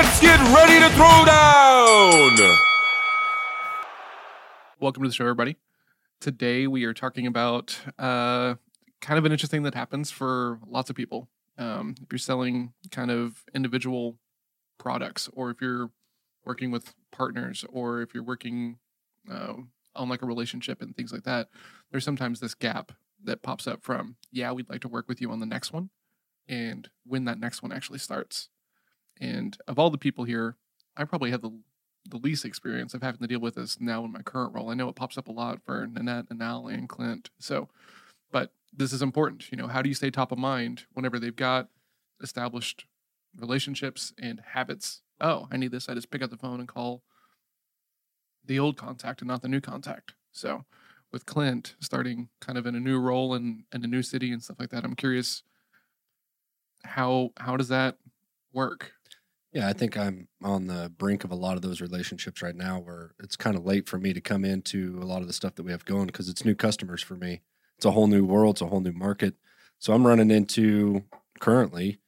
Let's get ready to throw down. Welcome to the show, everybody. Today we are talking about uh, kind of an interesting thing that happens for lots of people. Um, if you're selling kind of individual products, or if you're working with partners, or if you're working uh, on like a relationship and things like that, there's sometimes this gap that pops up from, yeah, we'd like to work with you on the next one, and when that next one actually starts. And of all the people here, I probably have the the least experience of having to deal with this now in my current role. I know it pops up a lot for Nanette and Al and Clint. So, but this is important. You know, how do you stay top of mind whenever they've got established relationships and habits? Oh, I need this. I just pick up the phone and call the old contact and not the new contact. So, with Clint starting kind of in a new role and in, in a new city and stuff like that, I'm curious how how does that work? Yeah, I think I'm on the brink of a lot of those relationships right now where it's kind of late for me to come into a lot of the stuff that we have going because it's new customers for me. It's a whole new world, it's a whole new market. So I'm running into currently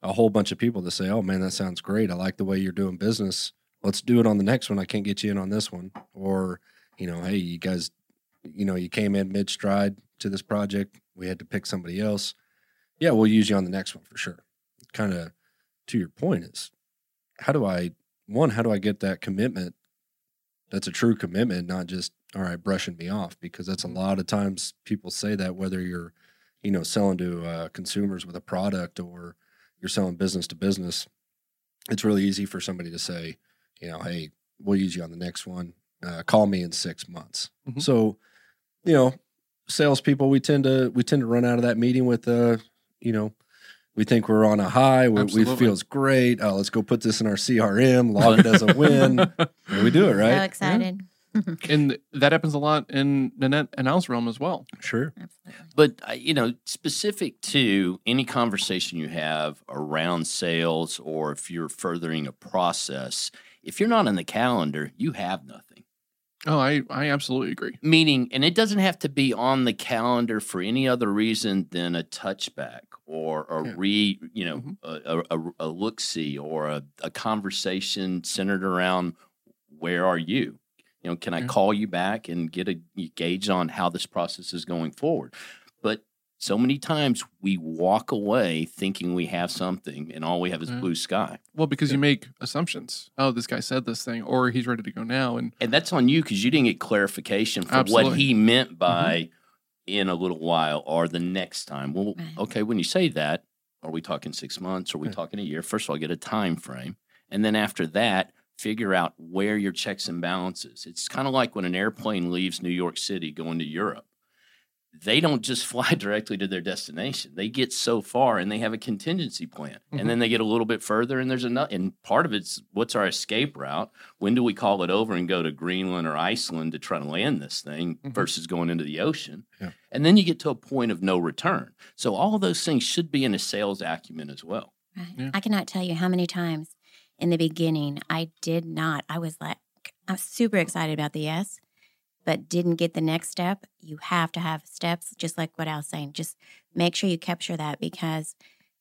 a whole bunch of people that say, "Oh man, that sounds great. I like the way you're doing business. Let's do it on the next one. I can't get you in on this one." Or, you know, "Hey, you guys, you know, you came in mid stride to this project. We had to pick somebody else. Yeah, we'll use you on the next one for sure." Kind of to your point is how do I one, how do I get that commitment that's a true commitment, not just all right, brushing me off? Because that's a lot of times people say that whether you're, you know, selling to uh, consumers with a product or you're selling business to business, it's really easy for somebody to say, you know, hey, we'll use you on the next one. Uh, call me in six months. Mhm. So, you know, salespeople, we tend to we tend to run out of that meeting with, uh, you know, we think we're on a high. We, we feels great. Oh, let's go put this in our CRM. Log it as a win. And we do it right. So right. excited. and that happens a lot in Nanette and Al's realm as well. Sure. Absolutely. But uh, you know, specific to any conversation you have around sales, or if you're furthering a process, if you're not in the calendar, you have nothing. Oh, I I absolutely agree. Meaning, and it doesn't have to be on the calendar for any other reason than a touchback or a Yeah. re, you know, Mhm. a, a, a look see or a, a conversation centered around where are you? You know, can I call you back and get a gauge on how this process is going forward? But so many times we walk away thinking we have something and all we have is Yeah. blue sky. Well, because you make assumptions. Oh, this guy said this thing, or he's ready to go now, and And that's on you because you didn't get clarification for what he meant by in a little while or the next time. Well, Right. okay, when you say that, are we talking six months? Are we Yeah. talking a year? First of all, get a time frame. And then after that, figure out where your checks and balances. It's kind of like when an airplane leaves New York City going to Europe. They don't just fly directly to their destination. They get so far and they have a contingency plan. Mhm. And then they get a little bit further and there's another and part of it's what's our escape route? When do we call it over and go to Greenland or Iceland to try to land this thing Mhm. versus going into the ocean? Yeah. And then you get to a point of no return. So all of those things should be in a sales acumen as well. Right. Yeah. I cannot tell you how many times in the beginning I did not. I was like, I'm super excited about the yes, but didn't get the next step. You have to have steps, just like what I was saying. Just make sure you capture that because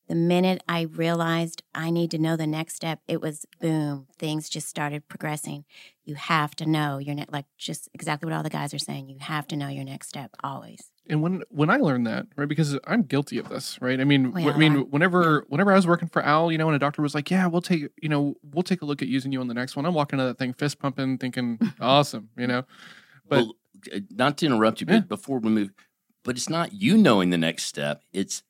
the minute I realized I need to know the next step, it was boom, things just started progressing. You have to know your next, like just exactly what all the guys are saying. You have to know your next step always. and when when I learned that, right, because I'm guilty of this, right? I mean, I mean, whenever whenever I was working for Al, you know, and a doctor was like, "Yeah, we'll take, you know, we'll take a look at using you on the next one." I'm walking to that thing, fist pumping, thinking, "Awesome," you know. But well, uh, not to interrupt you, but Yeah. before we move, but it's not you knowing the next step. It's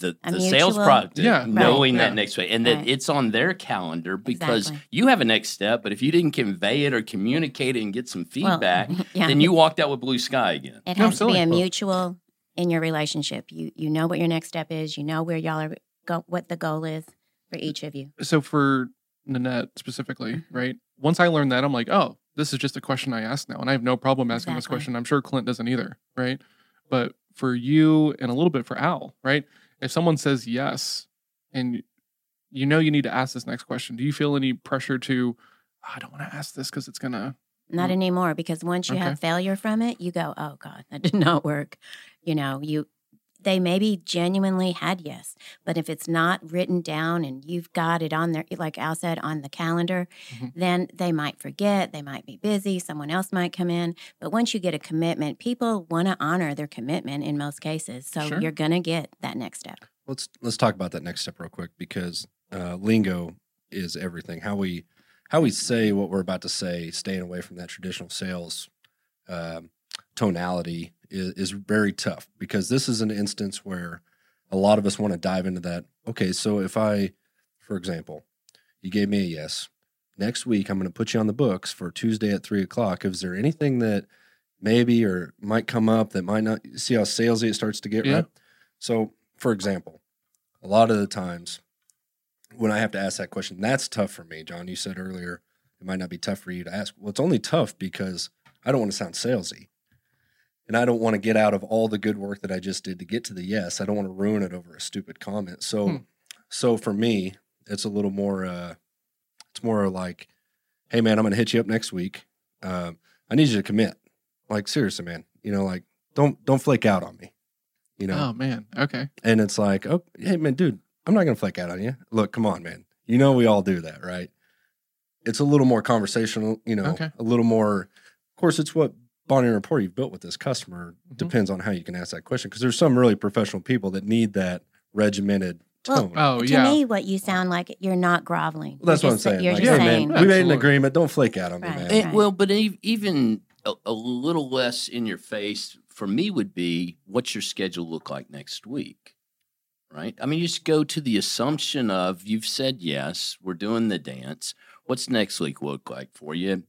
the, the sales product Yeah. knowing Right. that Yeah. next way and that Right. it's on their calendar because Exactly. you have a next step but if you didn't convey it or communicate it and get some Well, feedback yeah. then you walked out with blue sky again It No, has to be a mutual in your relationship. You you know what your next step is. You know where y'all are go what the goal is for each of you. so for Nanette specifically, Mhm. right? Once I learned that, I'm like, oh, this is just a question I ask now, and I have no problem asking this question. I'm sure Clint doesn't either, right? But for you and a little bit for Al, right? If someone says yes, and you know you need to ask this next question, do you feel any pressure to? "Ah, I don't want to ask this because it's gonna. Not Mm. anymore because once you Okay. have failure from it, you go, "Oh god, that did not work." You know, you they maybe genuinely had yes, but if it's not written down and you've got it on there, like Al said, on the calendar, Mhm. then they might forget. They might be busy. Someone else might come in. But once you get a commitment, people want to honor their commitment in most cases. So Sure. you're going to get that next step. let's let's talk about that next step real quick because uh, lingo is everything. How we how we say what we're about to say, staying away from that traditional sales um, tonality is, is very tough because this is an instance where a lot of us want to dive into that. Okay, so if I, for example, you gave me a yes. Next week, I'm going to put you on the books for Tuesday at three o'clock. Is there anything that maybe or might come up that might not see how salesy it starts to get? Yeah. Right. So, for example, a lot of the times when I have to ask that question, that's tough for me. John, you said earlier it might not be tough for you to ask. Well, it's only tough because I don't want to sound salesy. And I don't want to get out of all the good work that I just did to get to the yes. I don't want to ruin it over a stupid comment. So Hmm. so for me, it's a little more uh it's more like, hey man, I'm gonna hit you up next week. Um, I need you to commit. Like seriously, man. You know, like don't don't flake out on me. You know, Oh man. Okay. and it's like, oh, hey, man, dude, I'm not going to flake out on you. Look, come on, man. You know, we all do that, right? It's a little more conversational, you know, Okay. a little more. Of course, it's what Bonnie and Rapport you've built with this customer. Mhm. Depends on how you can ask that question because there's some really professional people that need that regimented Well, tone. Oh to yeah. me, what you sound like, you're not groveling. well, that's You're what I'm saying. You're Like, just hey, saying, man, we made an agreement. Don't flake out on me, Right. man. It- Right. well, but even a, a little less in your face for me would be what's your schedule look like next week? Right? I mean, you just go to the assumption of you've said yes, we're doing the dance. What's next week look like for you?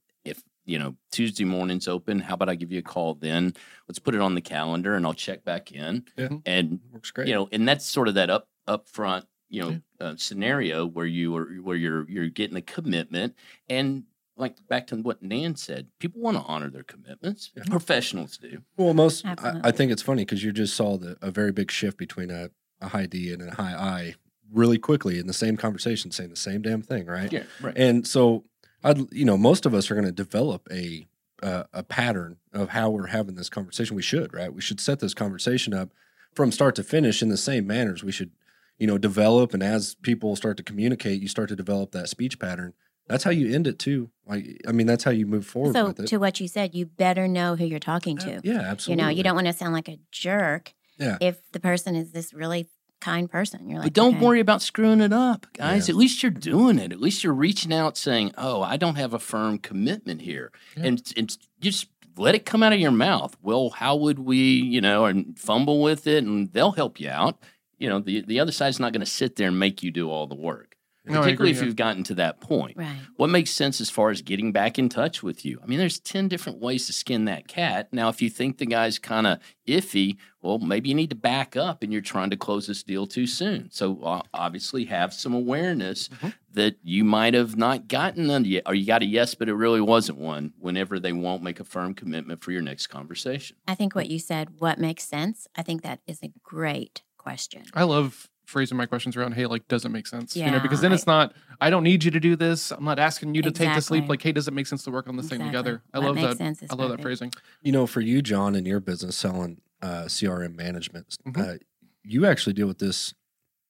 If you know Tuesday morning's open, how about I give you a call then? Let's put it on the calendar and I'll check back in. Yeah. And Works great. you know, and that's sort of that up upfront, you know, uh, scenario where you are where you're you're getting a commitment, and like back to what Nan said, people want to honor their commitments. Yeah. Professionals do. Well, most I, I think it's funny because you just saw the, a very big shift between a, a high D and a high I really quickly in the same conversation, saying the same damn thing, right? Yeah, right. And so, I'd you know, most of us are going to develop a uh, a pattern of how we're having this conversation. We should, right? We should set this conversation up from start to finish in the same manners. We should, you know, develop, and as people start to communicate, you start to develop that speech pattern. That's how you end it too. Like, I mean, that's how you move forward so with it. to what you said, you better know who you're talking to. yeah, absolutely. you know, you don't want to sound like a jerk Yeah. if the person is this really kind person. You're like, But don't okay. worry about screwing it up, guys. Yeah. At least you're doing it. At least you're reaching out saying, "Oh, I don't have a firm commitment here," Yeah. and and just let it come out of your mouth. Well, how would we, you know, and fumble with it, and they'll help you out. You know, the the other side's not going to sit there and make you do all the work, No, particularly agree, if yeah. you've gotten to that point. Right. What makes sense as far as getting back in touch with you? I mean, there's 10 different ways to skin that cat. Now, if you think the guy's kind of iffy, well, maybe you need to back up and you're trying to close this deal too soon. So, uh, obviously, have some awareness Mhm. that you might have not gotten none yet, or you got a yes, but it really wasn't one whenever they won't make a firm commitment for your next conversation. I think what you said, what makes sense, I think that is a great question. I love phrasing my questions around, hey, like, does it make sense? you know, because then I- it's not, I don't need you to do this. I'm not asking you to take this leap. Exactly. Like, hey, does it make sense to work on this thing together? I What love that. sense is I love that phrasing. You know, for you, John, in your business selling uh, CRM management, Mhm. uh, you actually deal with this.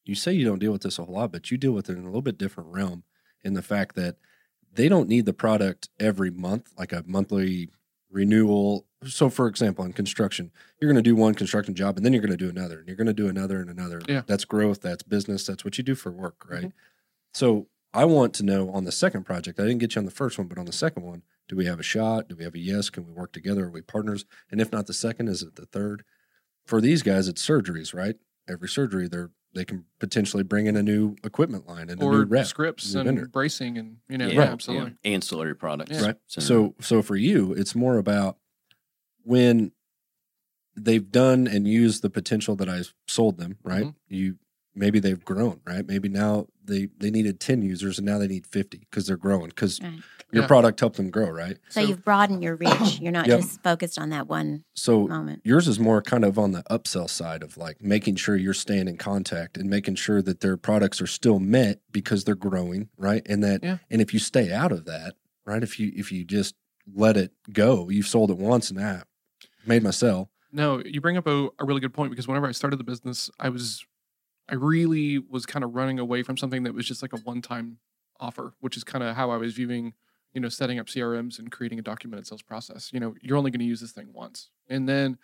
You say you don't deal with this a whole lot, but you deal with it in a little bit different realm in the fact that they don't need the product every month, like a monthly renewal. So, for example, in construction, you're going to do one construction job and then you're going to do another, and you're going to do another and another. Yeah. That's growth, that's business, that's what you do for work, right? Mm-hmm. So, I want to know on the second project, I didn't get you on the first one, but on the second one, do we have a shot? Do we have a yes? Can we work together? Are we partners? And if not the second, is it the third? For these guys, it's surgeries, right? Every surgery, they're they can potentially bring in a new equipment line and a new rep, scripts new and vendor. bracing and, you know, Yeah, yeah, Right. absolutely. yeah. Ancillary products. Yeah. right? So, so for you, it's more about when they've done and used the potential that I sold them, right? Mhm. You maybe they've grown, right? Maybe now they they needed ten users and now they need fifty because they're growing because Right. your Yeah. product helped them grow, right? So, you've broadened your reach. You're not Yep. just focused on that one So moment. yours is more kind of on the upsell side of like making sure you're staying in contact and making sure that their products are still met because they're growing, right? And that Yeah. and if you stay out of that, right? If you if you just let it go, you've sold it once and that made my sell. No, you bring up a, a really good point because whenever I started the business, I was, I really was kind of running away from something that was just like a one time offer, which is kind of how I was viewing, you know, setting up CRMs and creating a documented sales process. You know, you're only going to use this thing once. And then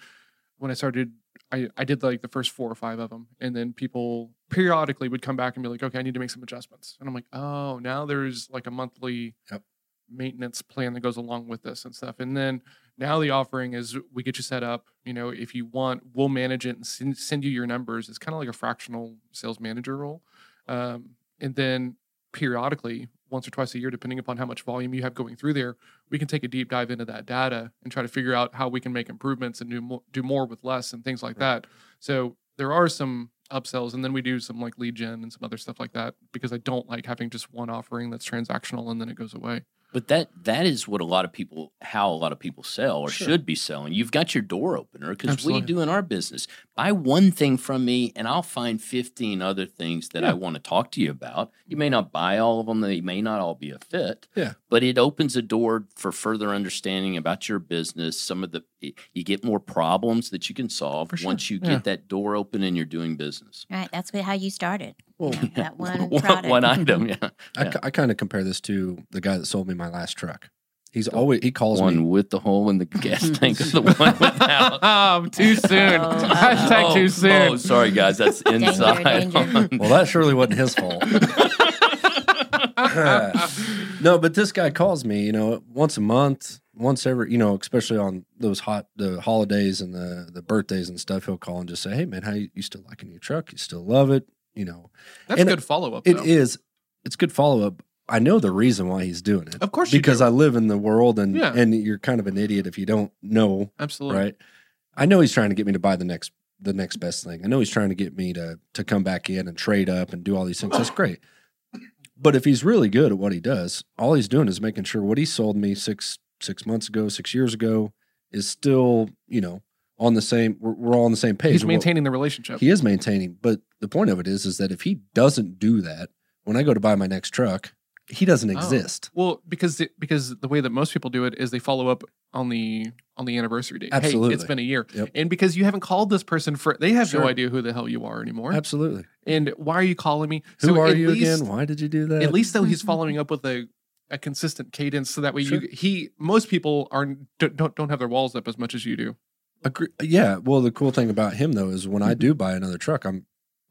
when I started, I, I did like the first four or five of them. And then people periodically would come back and be like, okay, I need to make some adjustments. And I'm like, oh, now there's like a monthly Yep. maintenance plan that goes along with this and stuff. And then now the offering is we get you set up. You know, if you want, we'll manage it and send, send you your numbers. It's kind of like a fractional sales manager role. Um, and then periodically, once or twice a year, depending upon how much volume you have going through there, we can take a deep dive into that data and try to figure out how we can make improvements and do more, do more with less and things like that. So there are some upsells, and then we do some like lead gen and some other stuff like that because I don't like having just one offering that's transactional and then it goes away. But that that is what a lot of people, how a lot of people sell or Sure. should be selling. You've got your door opener because we do in our business. Buy one thing from me, and I'll find fifteen other things that I want to talk to you about. You may not buy all of them; they may not all be a fit. Yeah. but it opens a door for further understanding about your business. Some of the you get more problems that you can solve sure. once you Yeah. get that door open and you're doing business. Right. That's how you started. Well, you know, that one one, product. one item, yeah. I, Yeah. ki- I kind of compare this to the guy that sold me my last truck. He's always he calls One me. with the hole in the gas tank, or the one without. oh, too soon. Oh, Hashtag oh, too soon. Oh, sorry, guys. That's inside. danger. on- Well, that surely wasn't his fault. no, but this guy calls me, you know, once a month, once every, you know, especially on those hot the holidays and the the birthdays and stuff. He'll call and just say, "Hey, man, how you, you still liking your truck? You still love it? You know, That's And good follow up. it is. It's good follow up. I know the reason why he's doing it. Of course because do. I live in the world, and Yeah. and you're kind of an idiot if you don't know Absolutely. right? I know he's trying to get me to buy the next the next best thing. I know he's trying to get me to to come back in and trade up and do all these things. That's great. But if he's really good at what he does, all he's doing is making sure what he sold me six six months ago, six years ago, is still you know on the same. We're, we're all on the same page. He's maintaining the relationship. He is maintaining, but the point of it is, is that if he doesn't do that, when I go to buy my next truck, he doesn't Oh. exist. Well, because it, because the way that most people do it is they follow up on the on the anniversary date. Hey, Absolutely. it's been a year, Yep. and because you haven't called this person for, they have no idea who the hell you are anymore. Absolutely. And why are you calling me? Who So are you least- again? Why did you do that? At least though he's following up with a a consistent cadence, so that way Sure. you he most people are don't don't don't have their walls up as much as you do. Agree. Yeah. Well, the cool thing about him though is when I mm-hmm. do buy another truck, I'm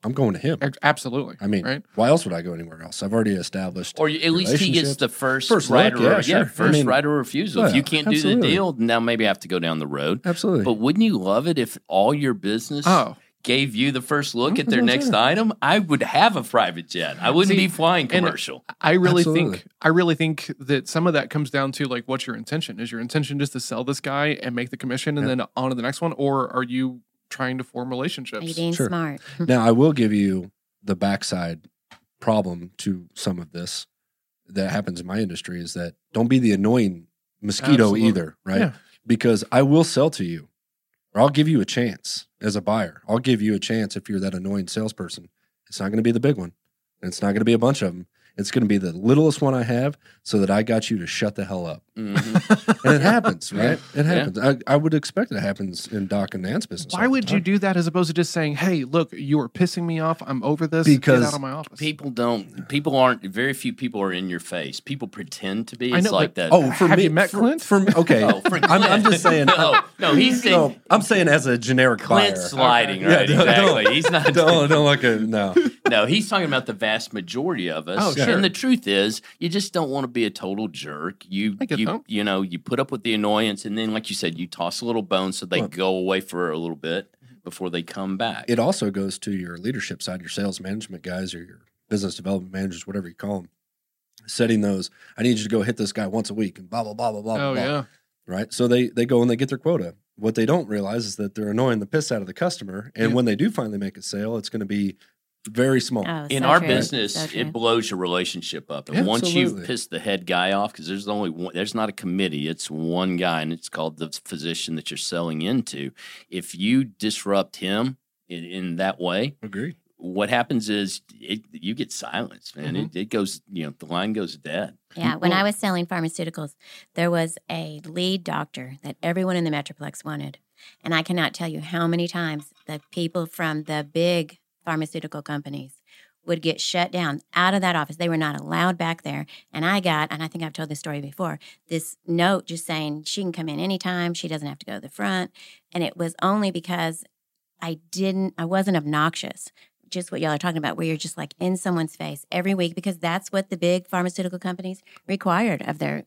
I'm going to him. Absolutely. I mean, right? why else would I go anywhere else? I've already established. Or at least he gets the first, First right look, or yeah, yeah, sure. I first mean- right or refusal. if you can't do the deal, now maybe I have to go down the road. Absolutely. But wouldn't you love it if all your business Oh, gave you the first look at their that's what I'm next saying. item? I would have a private jet. I wouldn't See, be flying commercial. I really Absolutely. think I really think that some of that comes down to like what's your intention? Is your intention just to sell this guy and make the commission and Yeah. then on to the next one, or are you trying to form Are you relationships? being Sure. smart? now I will give you the backside problem to some of this that happens in my industry is that don't be the annoying mosquito Absolutely. either, right? Yeah. Because I will sell to you, or I'll give you a chance as a buyer. I'll give you a chance if you're that annoying salesperson. It's not going to be the big one, and it's not going to be a bunch of them. It's going to be the littlest one I have, so that I got you to shut the hell up. Mhm. And it happens, Yeah. right? It happens. I, I would expect it happens in Doc and Nan's business. Why would you do that as opposed to just saying, "Hey, look, you are pissing me off. I'm over this. Get out of my office." People don't. People aren't. Very few people are in your face. People pretend to be. I It's know, like but- that. Oh, for Have me, you met for, Clint? For me, okay. Oh, for I'm, I'm just saying. no, no, he's saying no, I'm saying as a generic Clint buyer. sliding, Okay. right? Yeah, don't- exactly. don't- he's not. Don't, don't look at no. No, he's talking about the vast majority of us. Oh, sure. And the truth is, you just don't want to be a total jerk. You, I get you, that. you know, you put up with the annoyance, and then, like you said, you toss a little bone so they Well- go away for a little bit mm-hmm. before they come back. It also goes to your leadership side, your sales management guys, or your business development managers, whatever you call them. Setting those, I need you to go hit this guy once a week, and blah blah blah blah blah. oh blah. yeah, right? So they they go and they get their quota. What they don't realize is that they're annoying the piss out of the customer, and Yeah. when they do finally make a sale, it's going to be very small. Oh, in so our true. business, So it blows your relationship up. And once you've pissed the head guy off, because there's only one, there's not a committee, it's one guy, and it's called the physician that you're selling into. If you disrupt him in, in that way, Agree. what happens is it, you get silenced, man. Mm-hmm. It, it goes, you know, the line goes dead. Yeah, when Well- I was selling pharmaceuticals, there was a lead doctor that everyone in the Metroplex wanted. And I cannot tell you how many times the people from the big pharmaceutical companies would get shut down out of that office. They were not allowed back there. And I got, and I think I've told this story before, this note just saying she can come in anytime. She doesn't have to go to the front. And it was only because I didn't, I wasn't obnoxious. Just what y'all are talking about, where you're just like in someone's face every week, because that's what the big pharmaceutical companies required of their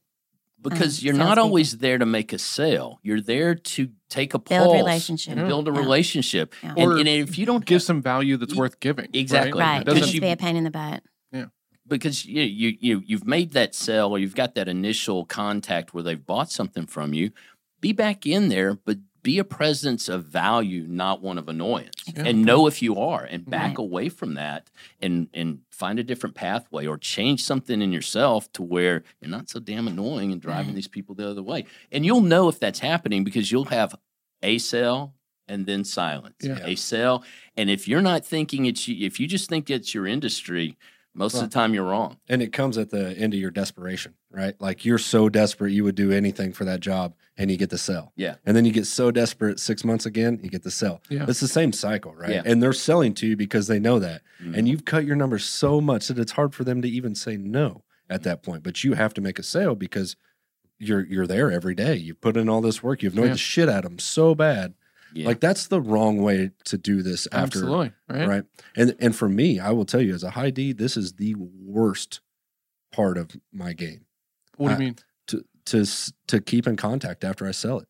because um, you're not salespeople. always there to make a sale. You're there to take a Build pulse relationship. and build a Yeah. relationship. Yeah. And, Or and if you don't Give some value that's Y- worth giving. Exactly. Right. right. It It Because doesn't- needs to be a pain in the butt. Yeah, because you, you you you've made that sale or you've got that initial contact where they've bought something from you, be back in there, but be a presence of value, not one of annoyance. Yeah. And know if you are and back Right. away from that and and find a different pathway or change something in yourself to where you're not so damn annoying and driving Right. these people the other way. And you'll know if that's happening because you'll have a sell and then silence. Yeah. A sell, And if you're not thinking it's you, if you just think it's your industry, most of the time you're wrong. And it comes at the end of your desperation, right? Like you're so desperate you would do anything for that job and you get the sell. Yeah. And then you get so desperate six months again, you get the sell. Yeah. It's the same cycle, right? Yeah. And they're selling to you because they know that. Mhm. And you've cut your numbers so much that it's hard for them to even say no at that point. But you have to make a sale because you're you're there every day. You put in all this work. You've annoyed Yeah. the shit out of them so bad. Yeah. Like that's the wrong way to do this after Absolutely. Right. right? And and for me, I will tell you, as a high D, this is the worst part of my game What do you I- mean? to to to keep in contact after I sell it.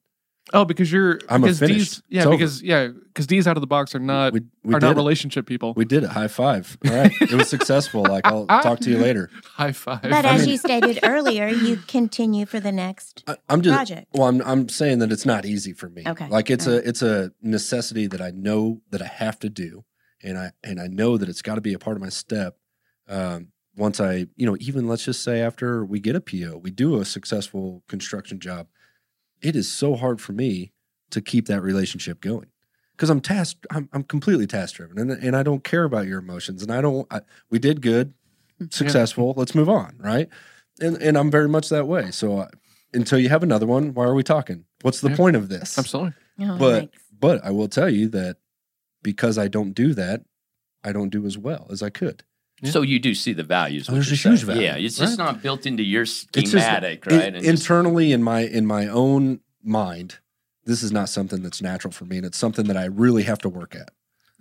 Oh, because you're I'm a because finished. D's yeah It's over. because yeah because D's out of the box are not we we are did not it. relationship people. We did it. High five. All right, it was successful. Like I'll talk to you later. High five. But I as mean- you stated earlier, you continue for the next I, I'm just project. well. I'm I'm saying that it's not easy for me. Okay. Like it's All a it's a necessity that I know that I have to do, and I and I know that it's got to be a part of my step. Um, once I, you know, even let's just say after we get a PO, we do a successful construction job. It is so hard for me to keep that relationship going because I'm task. I'm, I'm completely task driven, and and I don't care about your emotions, and I don't. I, we did good, successful. Let's move on, right? And and I'm very much that way. So uh, until you have another one, why are we talking? What's the Yeah. point of this? Absolutely. Oh, But yikes. but I will tell you that because I don't do that, I don't do as well as I could. Yeah. So you do see the values. Oh, there's a huge value, Yeah, it's just not built into your schematic, right? Just- internally in my in my own mind, this is not something that's natural for me, and it's something that I really have to work at.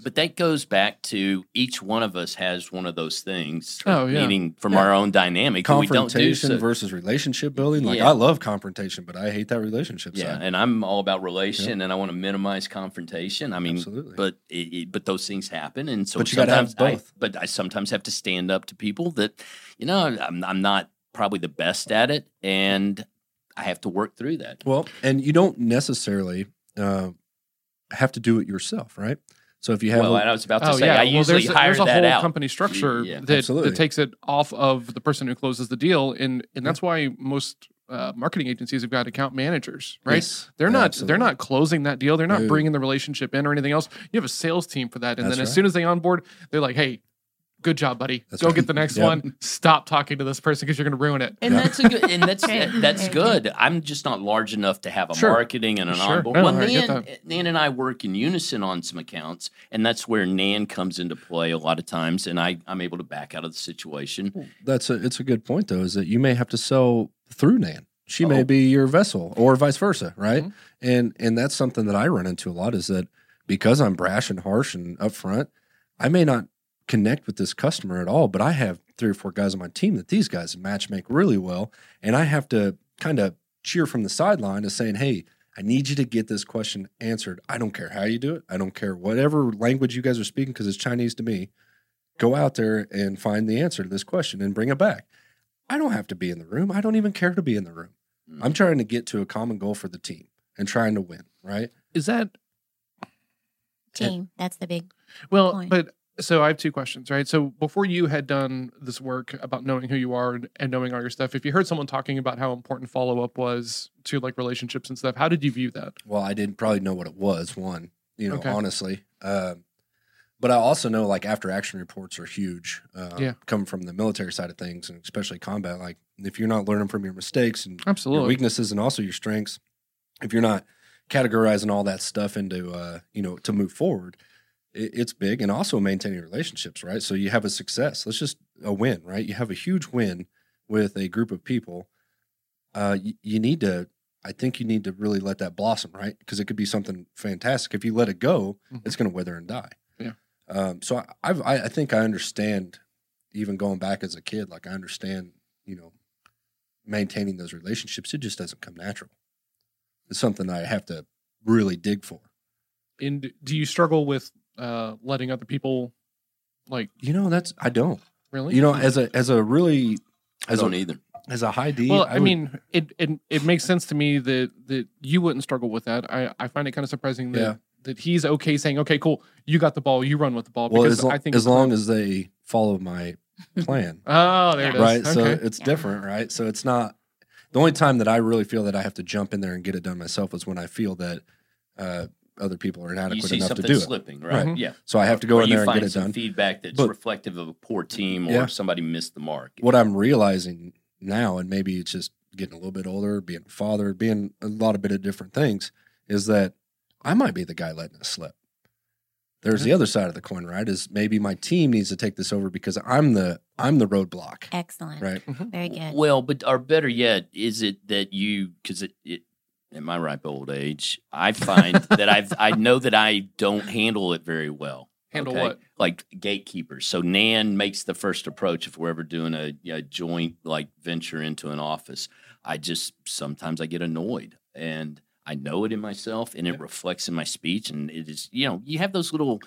But that goes back to each one of us has one of those things. Oh, yeah. Meaning from Yeah. our own dynamic. and we don't do Confrontation so. versus relationship building. Like Yeah. I love confrontation, but I hate that relationship Yeah, side. and I'm all about relation, and I want to minimize confrontation. I mean, Absolutely. but it, it- but those things happen, and so But you gotta have sometimes I, both. but I sometimes have to stand up to people that, you know, I'm I'm not probably the best at it, and I have to work through that. Well, and you don't necessarily uh, have to do it yourself, right? So if you have Well, a- and I was about to Oh say yeah, I well, usually there's, a- hire there's a that whole out. company structure Yeah. that, that takes it off of the person who closes the deal, and and that's why most uh, marketing agencies have got account managers, right? Yes, They're not absolutely. they're not closing that deal. They're not No. bringing the relationship in or anything else. You have a sales team for that, and That's then as right. soon as they onboard, they're like, "Hey, good job, buddy. That's Go right. get the next Yep. one. Stop talking to this person because you're going to ruin it." And Yeah. that's a good, and that's Okay. that's good. I'm just not large enough to have a Sure. marketing and an Sure. onboard. No, well, I Nan. Nan and I work in unison on some accounts, and that's where Nan comes into play a lot of times, and I I'm able to back out of the situation. That's a it's a good point though, is that you may have to sell through Nan. She Oh. may be your vessel or vice versa, right? Mhm. And and that's something that I run into a lot is that because I'm brash and harsh and upfront, I may not connect with this customer at all, but I have three or four guys on my team that these guys match make really well. And I have to kind of cheer from the sideline as saying, Hey, I need you to get this question answered. I don't care how you do it. I don't care whatever language you guys are speaking, because it's Chinese to me. Go out there and find the answer to this question and bring it back. I don't have to be in the room. I don't even care to be in the room. Mm. I'm trying to get to a common goal for the team and trying to win, right? Is that team. That's the big. well? point. But so I have two questions, right? So before you had done this work about knowing who you are and, knowing all your stuff, if you heard someone talking about how important follow up was to like relationships and stuff, how did you view that? Well, I didn't probably know what it was, one, you know, Okay. honestly. Um, but I also know like after action reports are huge, uh, Yeah. coming from the military side of things and especially combat. Like if you're not learning from your mistakes and your Absolutely. weaknesses and also your strengths, if you're not categorizing all that stuff into uh, you know to move forward, it's big, and also maintaining relationships, right? So you have a success. Let's just a win, right? You have a huge win with a group of people. Uh, you, you need to. I think you need to really let that blossom, right? Because it could be something fantastic. If you let it go, Mhm. it's going to wither and die. Yeah. Um, so I, I've, I, I think I understand, even going back as a kid, like I understand, you know, maintaining those relationships. It just doesn't come natural. It's something I have to really dig for. And do you struggle with uh, letting other people, like, You know, that's I don't. really? You know, as a as a really I as don't a either. as a high D. well, I, would- mean, it, it it makes sense to me that that you wouldn't struggle with that. I, I find it kind of surprising that Yeah. that he's okay saying, okay, cool, you got the ball, you run with the ball. well, because as, lo- I think as long as they follow my plan, oh, there it is, right? So Okay. it's Yeah. different, right? So it's not the only time that I really feel that I have to jump in there and get it done myself is when I feel that uh, other people are You inadequate see enough to something do it. slipping, right? Right. Mm-hmm. Yeah. So I have to go or in there and get it some done. feedback that's But- reflective of a poor team or Yeah. somebody missed the mark. what I'm realizing now, and maybe it's just getting a little bit older, being a father, being a lot of bit of different things, is that I might be the guy letting it slip. There's the mm-hmm. other side of the coin, right? Is maybe my team needs to take this over because I'm the I'm the roadblock, Excellent. right? Mm-hmm. Very good. Well, but or better yet, is it that you because it, it in my ripe old age, I find that I've I know that I don't handle it very well. Handle okay? what? Like gatekeepers. So Nan makes the first approach if we're ever doing a, a joint like venture into an office. I just sometimes I get annoyed and I know it in myself and it reflects in my speech and it is you know you have those little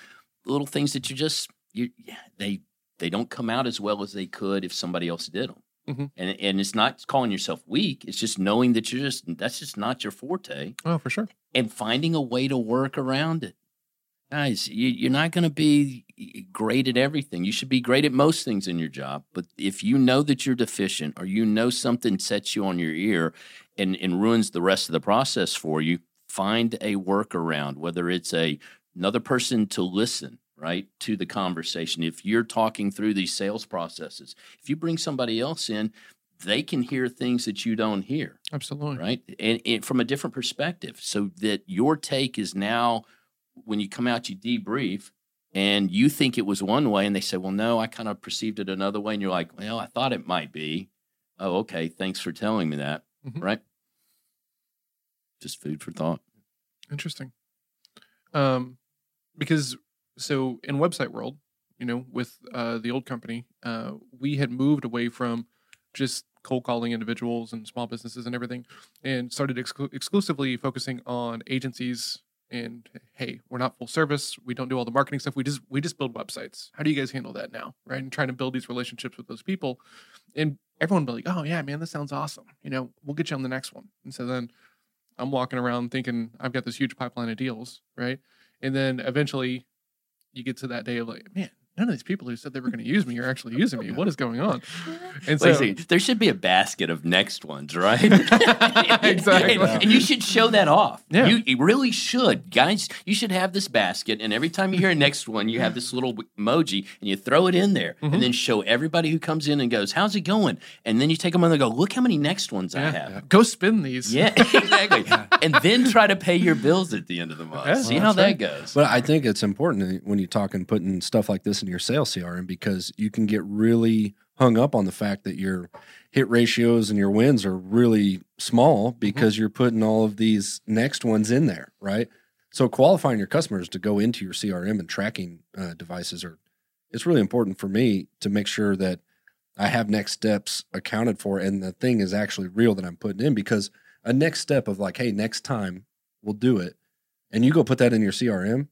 little things that you just you yeah, they they don't come out as well as they could if somebody else did them. Mhm. And and it's not calling yourself weak. It's just knowing that you're just that's just not your forte oh, for sure. and finding a way to work around it. Guys, you, you're not going to be great at everything. You should be great at most things in your job. But if you know that you're deficient or you know something sets you on your ear and, and ruins the rest of the process for you, find a workaround, whether it's a another person to listen right to the conversation if you're talking through these sales processes if you bring somebody else in they can hear things that you don't hear Absolutely. right? And, and from a different perspective, so that your take is now when you come out, you debrief, and you think it was one way, and they say, "Well, no, I kind of perceived it another way," and you're like, "Well, I thought it might be." Oh, okay. Thanks for telling me that. Mhm. Right? Just food for thought. Interesting. Um, because so in website world, you know, with uh, the old company, uh, we had moved away from just cold calling individuals and small businesses and everything, and started exclu- exclusively focusing on agencies. And hey, we're not full service. We don't do all the marketing stuff. We just we just build websites. How do you guys handle that now, right? And trying to build these relationships with those people, and everyone be like, "Oh yeah, man, this sounds awesome." You know, we'll get you on the next one. And so then I'm walking around thinking I've got this huge pipeline of deals, right? And then eventually you get to that day of like, man, none of these people who said they were going to use me are actually using me. What is going on? And so, Wait a second. there should be a basket of next ones, right? Exactly. And, and you should show that off. Yeah. You, you really should. Guys, you should have this basket, and every time you hear a next one, you have this little emoji, and you throw it in there, Mhm. and then show everybody who comes in and goes, How's it going? And then you take them on and go, Look how many next ones I yeah, have. go spin these. Yeah, exactly. and then try to pay your bills at the end of the month. Yeah, See well, how that's that right. goes. But I think it's important when you're talking putting stuff like this your sales CRM because you can get really hung up on the fact that your hit ratios and your wins are really small because you're putting all of these next ones in there, right? So qualifying your customers to go into your CRM and tracking uh, devices are it's really important for me to make sure that I have next steps accounted for and the thing is actually real that I'm putting in because a next step of like, hey, next time we'll do it, and you go put that in your CRM,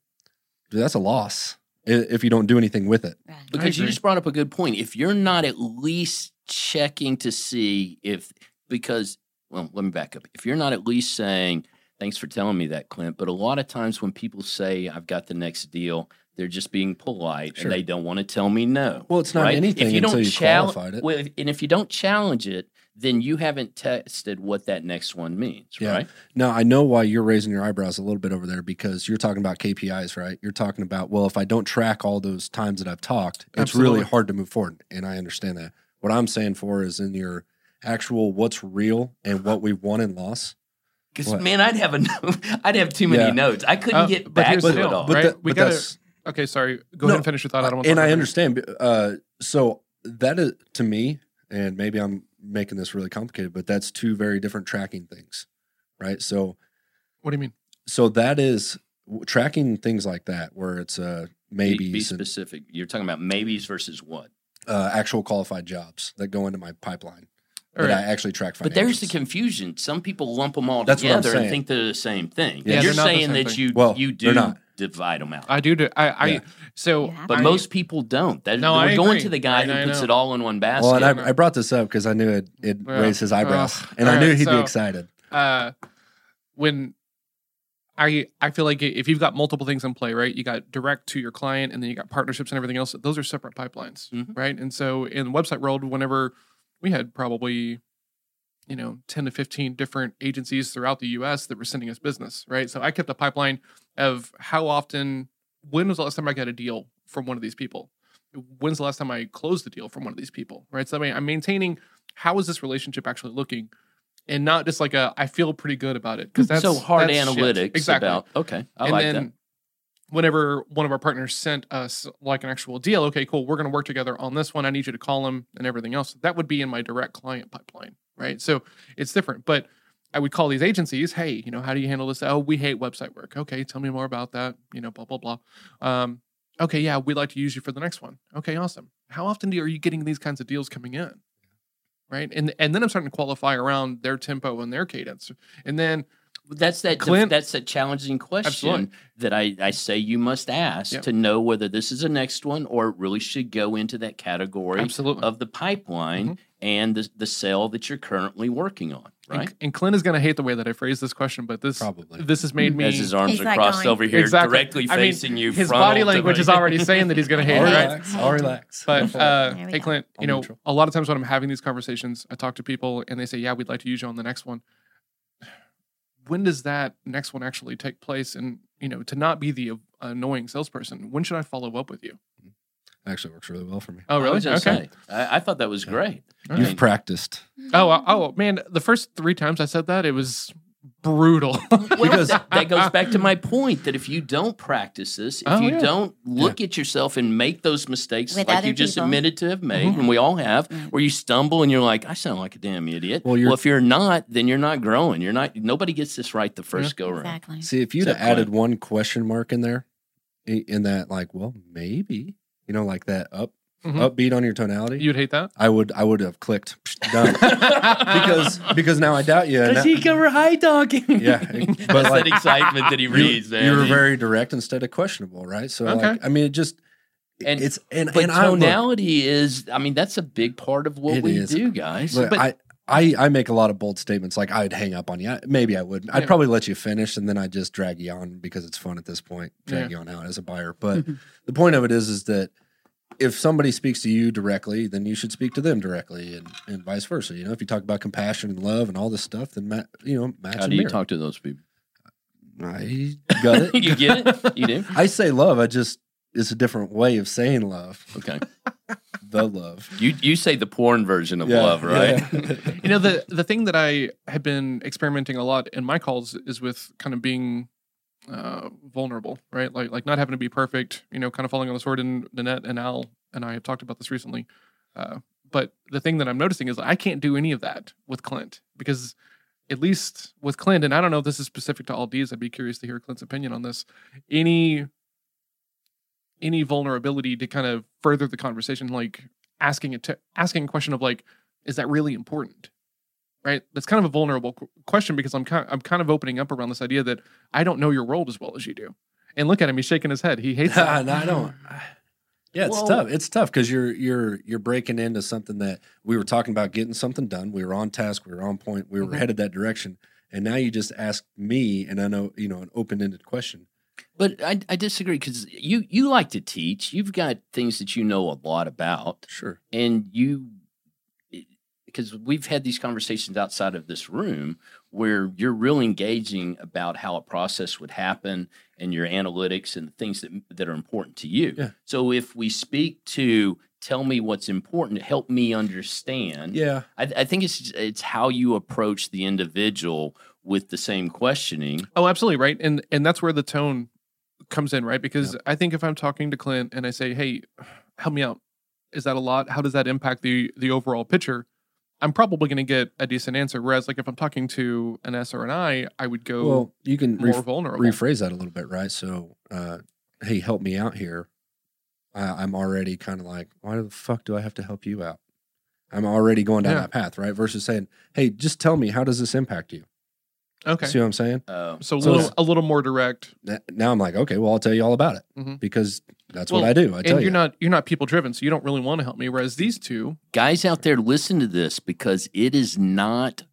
dude, that's a loss if you don't do anything with it. Right. Because you just brought up a good point. If you're not at least checking to see if, because, well, let me back up. If you're not at least saying, thanks for telling me that, Clint, but a lot of times when people say, I've got the next deal, they're just being polite Sure. and they don't want to tell me no. Well, it's not right? anything if you until don't you chal- qualified it. Well, if- and if you don't challenge it, then you haven't tested what that next one means, Yeah. right? Now I know why you're raising your eyebrows a little bit over there because you're talking about KPIs, right? You're talking about well, if I don't track all those times that I've talked, it's really hard to move forward, and I understand that. What I'm saying for is in your actual what's real and what we've won and lost. Because man, I'd have a note. I'd have too many Yeah. notes. I couldn't Uh, get back here's to the it deal, all. But right? that- we but gotta. Okay, sorry. Go No, ahead and finish your thought. I don't want and I understand. Uh, so that is to me, and maybe I'm making this really complicated, but that's two very different tracking things, right? So, What do you mean? so that is tracking things like that, where it's uh, Be, maybes be and specific. You're talking about maybes versus what? uh, actual qualified jobs that go into my pipeline All that right. I actually track. But there's the confusion. Some people lump them all That's together and think they're the same thing. Yeah, You're they're not the saying that thing. you Well, you they're do not. Divide them out. I do. do I. I Yeah. so. You but I- most people don't. That, No, we're I going agree. to the guy I- who I puts know. it all in one basket. Well, and I, I brought this up because I knew it it Yeah. raised his eyebrows, Ugh. and I All knew right, he'd so- be excited. uh, when I I feel like if you've got multiple things in play, right? You got direct to your client, and then you got partnerships and everything else. Those are separate pipelines, Mhm. right? And so in the website world, whenever we had probably you know 10 to 15 different agencies throughout the US that were sending us business, right? So I kept a pipeline of how often when was the last time I got a deal from one of these people? When's the last time I closed the deal from one of these people? Right. So I mean I'm maintaining how is this relationship actually looking? And not just like a I feel pretty good about it. Because hmm, that's so hard that's shit. analytics Exactly. about okay. I and like then that. whenever one of our partners sent us like an actual deal, okay, cool, we're going to work together on this one. I need you to call them and everything else. That would be in my direct client pipeline, right? So it's different. But I would call these agencies, hey, you know, how do you handle this? Oh, we hate website work. Okay, tell me more about that. You know, blah blah blah. Um, okay, yeah, we'd like to use you for the next one. Okay, awesome. How often do, are you getting these kinds of deals coming in? Right, and and then I'm starting to qualify around their tempo and their cadence, and then That's that. Clint- that's that challenging question Absolutely. that I, I say you must ask Yep. to know whether this is a next one or it really should go into that category absolutely. of the pipeline Mhm. and the the sale that you're currently working on. Right. And, and Clint is going to hate the way that I phrased this question, but this Probably. this has made me As his arms He's are crossed going- over here, Exactly. directly I mean, facing you. his frontal body language is already saying that he's going to hate I'll it, right? relax. I'll relax. But uh, hey, go. Clint, I'm you know, neutral. a lot of times when I'm having these conversations, I talk to people and they say, "Yeah, we'd like to use you on the next one." When does that next one actually take place? And you know, to not be the annoying salesperson, when should I follow up with you? Actually, works really well for me. Oh, I really? was gonna Okay. say, I, I thought that was great. You've right. practiced Oh, uh, oh, man! The first three times I said that, it was brutal. Well, that, that goes back to my point that if you don't practice this, if Oh, you yeah. don't look at yourself and make those mistakes With like you just people. admitted to have made, Mhm. and we all have, Right. where you stumble and you're like, I sound like a damn idiot. Well, Well, if you're not, then you're not growing. You're not. Nobody gets this right the first go around. Exactly. See, if you'd have added one question mark in there, in that, like, well, maybe, you know, like that up Mhm. upbeat on your tonality, You'd hate that? I would, I would have clicked done because because now I doubt you. and Does he go high dogging? Yeah, That's but like- that excitement that he you, reads. there. you were very direct instead of questionable, right? So, Okay. like, I mean, it just And- it's and but and I look, tonality is. I mean, that's a big part of what we is. do, guys. look, but I. I, I make a lot of bold statements like I'd hang up on you. I- Maybe I would. I'd Yeah. probably let you finish and then I'd just drag you on because it's fun at this point, drag you on out as a buyer. But the point of it is is that if somebody speaks to you directly, then you should speak to them directly and, and vice versa. You know, if you talk about compassion and love and all this stuff, then ma- you know, match how and do you mirror. talk to those people? I got it. you get it? You do? I say love. I just it's a different way of saying love. Okay. The love. You you say the porn version of Yeah, love, right? yeah. you know the the thing that I have been experimenting a lot in my calls is with kind of being uh, vulnerable, right? Like like not having to be perfect, you know, kind of falling on the sword. And Nanette and Al and I have talked about this recently. Uh, but the thing that I'm noticing is I can't do any of that with Clint because at least with Clint, and I don't know if this is specific to all D's. I'd be curious to hear Clint's opinion on this. Any any vulnerability to kind of further the conversation, like asking it to asking a question of like, is that really important? Right. That's kind of a vulnerable question because I'm kind I'm kind of opening up around this idea that I don't know your world as well as you do. And look at him; he's shaking his head. He hates that. no, I don't. Yeah, it's Well- tough. It's tough because you're you're you're breaking into something that we were talking about getting something done. We were on task. We were on point. We were Mhm. headed that direction. And now you just ask me, and I know you know an open ended question. But I, I disagree because you you like to teach. You've got things that you know a lot about, Sure. and you because we've had these conversations outside of this room where you're really engaging about how a process would happen and your analytics and the things that that are important to you. Yeah. So if we speak to tell me what's important, help me understand. Yeah. I, I think it's it's how you approach the individual with the same questioning. Oh, absolutely right, and and that's where the tone comes in, right? Because I think if I'm talking to Clint and I say, "Hey, help me out," is that a lot? How does that impact the the overall picture? I'm probably going to get a decent answer. Whereas, like if I'm talking to an S or an I, I would go Well, you can more ref- vulnerable. rephrase that a little bit, right? So, uh, hey, help me out here. I, I'm already kind of like, why the fuck do I have to help you out? I'm already going down Yeah. that path, right? Versus saying, hey, just tell me, how does this impact you? Okay, See what I'm saying? Uh, so a So little it's- a little more direct. N- Now I'm like, okay, well, I'll tell you all about it Mhm. because that's Well, what I do. I tell and you. you're not you're not people driven, so you don't really want to help me. Whereas these two, guys out there, listen to this because it is not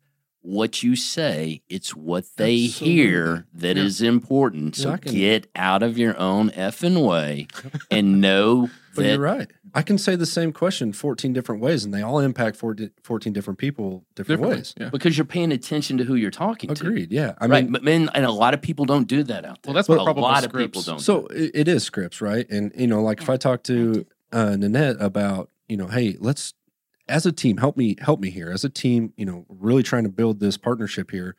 what you say; it's what they hear that is Yeah. important. So Yeah, I can- get out of your own effing way and know but that you're right. I can say the same question 14 different ways and they all impact 14 14 different people different differently, ways. yeah. because you're paying attention to who you're talking to. Agreed. Yeah. I right, mean, but men and a lot of people don't do that out there. Well, that's a what probably lot of scripts- people don't. So it, it is scripts, right? And you know, like if I talk to uh, Nanette about, you know, hey, let's as a team help me help me here. As a team, you know, really trying to build this partnership here.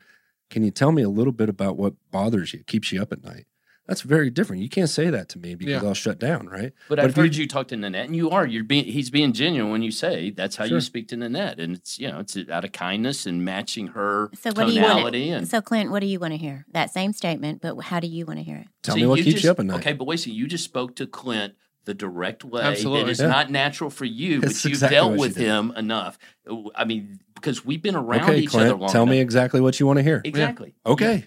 Can you tell me a little bit about what bothers you, keeps you up at night? That's very different. You can't say that to me because Yeah. I'll shut down, right? But, But I've if you- heard you talk to Nanette, and you are. You're being. He's being genuine when you say that's how Sure. you speak to Nanette, and it's you know it's out of kindness and matching her So what do you want? tonality. and So Clint, what do you want to hear? That same statement, but how do you want to hear it? Tell See, me what keeps just- you up at night. Okay, but wait, so you just spoke to Clint the direct way Absolutely. that is Yeah. not natural for you, That's but you've exactly dealt with did. him enough. I mean, because we've been around Okay, each other Clint, long tell me exactly what you want to hear. exactly. Okay.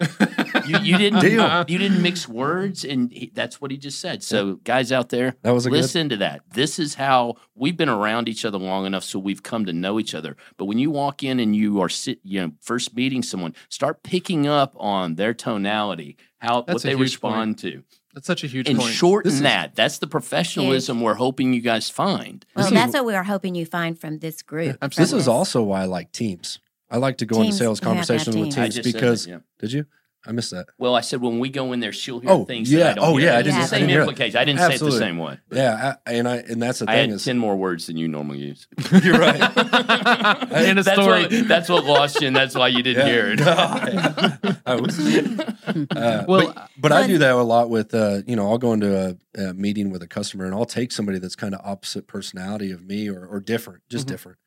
You, you didn't Deal. you didn't mix words, and he, that's what he just said. So, guys out there, That was a good listen to that. This is how we've been around each other long enough, so we've come to know each other. But when you walk in and you are sit, you know, first meeting someone, start picking up on their tonality, how That's what they huge respond to, That's such a huge and point. shorten This is- that. That's the professionalism we're hoping you guys find. Well, This is- that's what we are hoping you find from this group. Yeah, from This is also why I like teams. I like to go into sales you have to have conversations with teams. I teams just said that, because yeah. did you? I missed that. Well, I said when we go in there, she'll hear Oh, things. yeah. That I don't Oh, hear. yeah, I It's didn't- the I same didn't hear that. implication. I didn't say it the same way. Yeah, I, and I and that's the I thing had is ten more words than you normally use. you're right. In a that's story. What, that's what lost you, and that's why you didn't hear it. I was, uh, Well, but, but I do that a lot with uh, you know I'll go into a, a meeting with a customer and I'll take somebody that's kind of opposite personality of me or or different, just Mhm. different,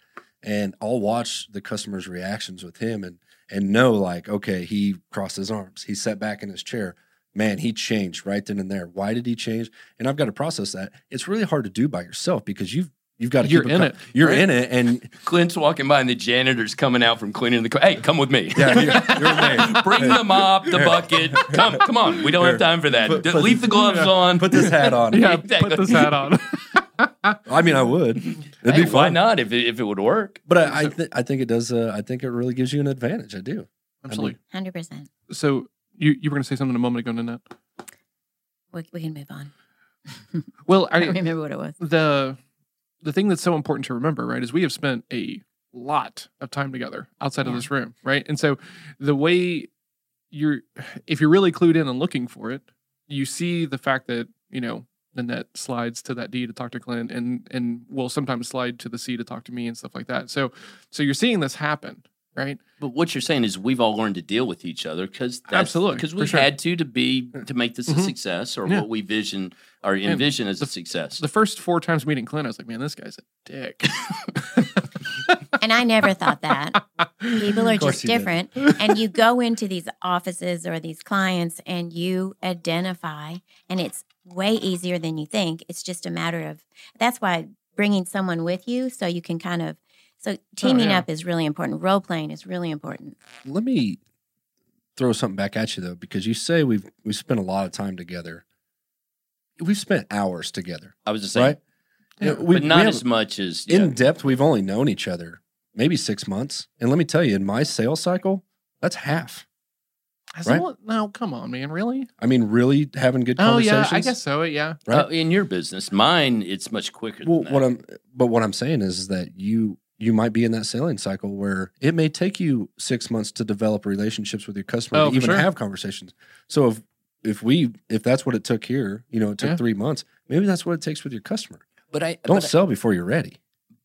and I'll watch the customer's reactions with him and and know like okay he crossed his arms, he sat back in his chair. Man, he changed right then and there. Why did he change? And I've got to process that. It's really hard to do by yourself because you've you've got to You're keep a in co- it, You're right? in it, and Clint's walking by, and the janitor's coming out from cleaning the car. Hey, come with me. yeah, you're, you're. Bring the mop, the bucket. Come, come on. We don't have time for that. Put- put- Leave the gloves on. Put this hat on. yeah, Exactly. put this hat on. I mean, I would. It'd Hey, be why not? If it, if it would work. But I, I, th- I think it does. Uh, I think it really gives you an advantage. I do. Absolutely. Hundred percent. So you you were going to say something a moment ago, Nanette. We, we can move on. Well, I I, don't remember what it was. the the thing that's so important to remember, right, is we have spent a lot of time together outside of this room, right? And so the way you're if you're really clued in and looking for it, you see the fact that, you know, Nanette slides to that D to talk to Clint and and will sometimes slide to the C to talk to me and stuff like that. So so you're seeing this happen, right? But what you're saying is we've all learned to deal with each other because Absolutely, because we've sure. had to to be to make this a Mhm. success or Yeah. what we vision or And envision as a success. The first four times meeting Clint, I was like, man, this guy's a dick. And I never thought that. People are just different. and you go into these offices or these clients and you identify, and it's way easier than you think. It's just a matter of that's why bringing someone with you so you can kind of so oh, teaming yeah. up is really important. Role playing is really important. Let me throw something back at you though, because you say we've we spent a lot of time together. We've spent hours together, I was just saying, right? Yeah, we, but not we have- as much as in depth. We've only known each other maybe six months, and let me tell you, in my sales cycle, that's half. Has Right? someone- no, come on, man, really? I mean, really having good Oh yeah, conversations. I guess so. Yeah. right? Uh, in your business. Mine, it's much quicker. Well, than what. I'm, but what I'm saying is, is that you you might be in that selling cycle where it may take you six months to develop relationships with your customer Oh, to even sure. have conversations. So if if we if that's what it took here, you know, it took Yeah. three months. Maybe that's what it takes with your customer. But I Don't but, sell before you're ready.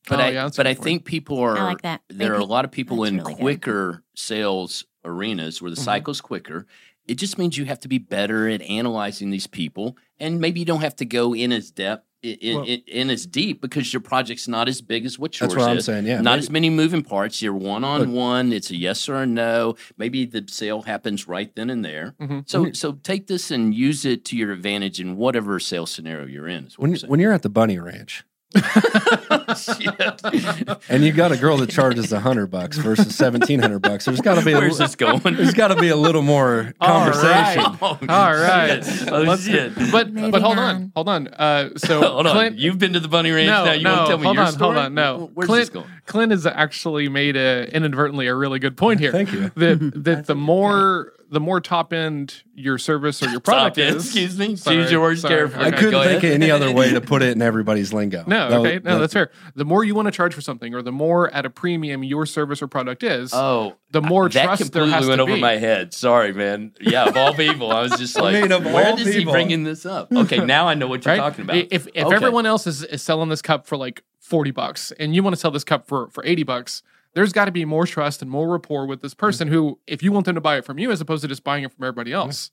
but Oh, I yeah, but I think people are I like that. there are a lot of people that's in really good. quicker sales arenas where the Mhm. cycle's quicker. It just means you have to be better at analyzing these people, and maybe you don't have to go in as depth in, in, Well- in, in as deep because your project's not as big as what yours That's what I'm saying. Yeah. not maybe- as many moving parts. You're one on one. It's a yes or a no. Maybe the sale happens right then and there. Mhm. So When so take this and use it to your advantage in whatever sales scenario you're in. Is what when, when you're at the bunny ranch. and you got a girl that charges a hundred bucks versus seventeen hundred bucks, there's got to be a, Where's li- this going? there's got to be a little more All right. conversation. Oh, All right. Oh, Let's- shit. But Moving but hold on, on. hold on. Uh, so hold on. Clint, You've been to the bunny ranch No, now. You no, want to tell me hold your on, story? hold on, no. Where's Clint- this going? Clint has actually made a, inadvertently a really good point here. Thank you. That that the more the more top end your service or your product Stop it. is. Excuse me. Sorry, Choose your words sorry. carefully. I Okay, couldn't go think ahead. of any other way to put it in everybody's lingo. No, That okay, was- no, that- that's fair. The more you want to charge for something, or the more at a premium your service or product is, Oh, the more that trust there completely has went to over be. my head. Sorry, man. Yeah, of all people, I was just I like, mean, of where all is he people. bringing this up? Okay, now I know what you're right? talking about. If if Okay. everyone else is, is selling this cup for like forty bucks, and you want to sell this cup for for eighty bucks, there's got to be more trust and more rapport with this person mm-hmm. who, if you want them to buy it from you, as opposed to just buying it from everybody else.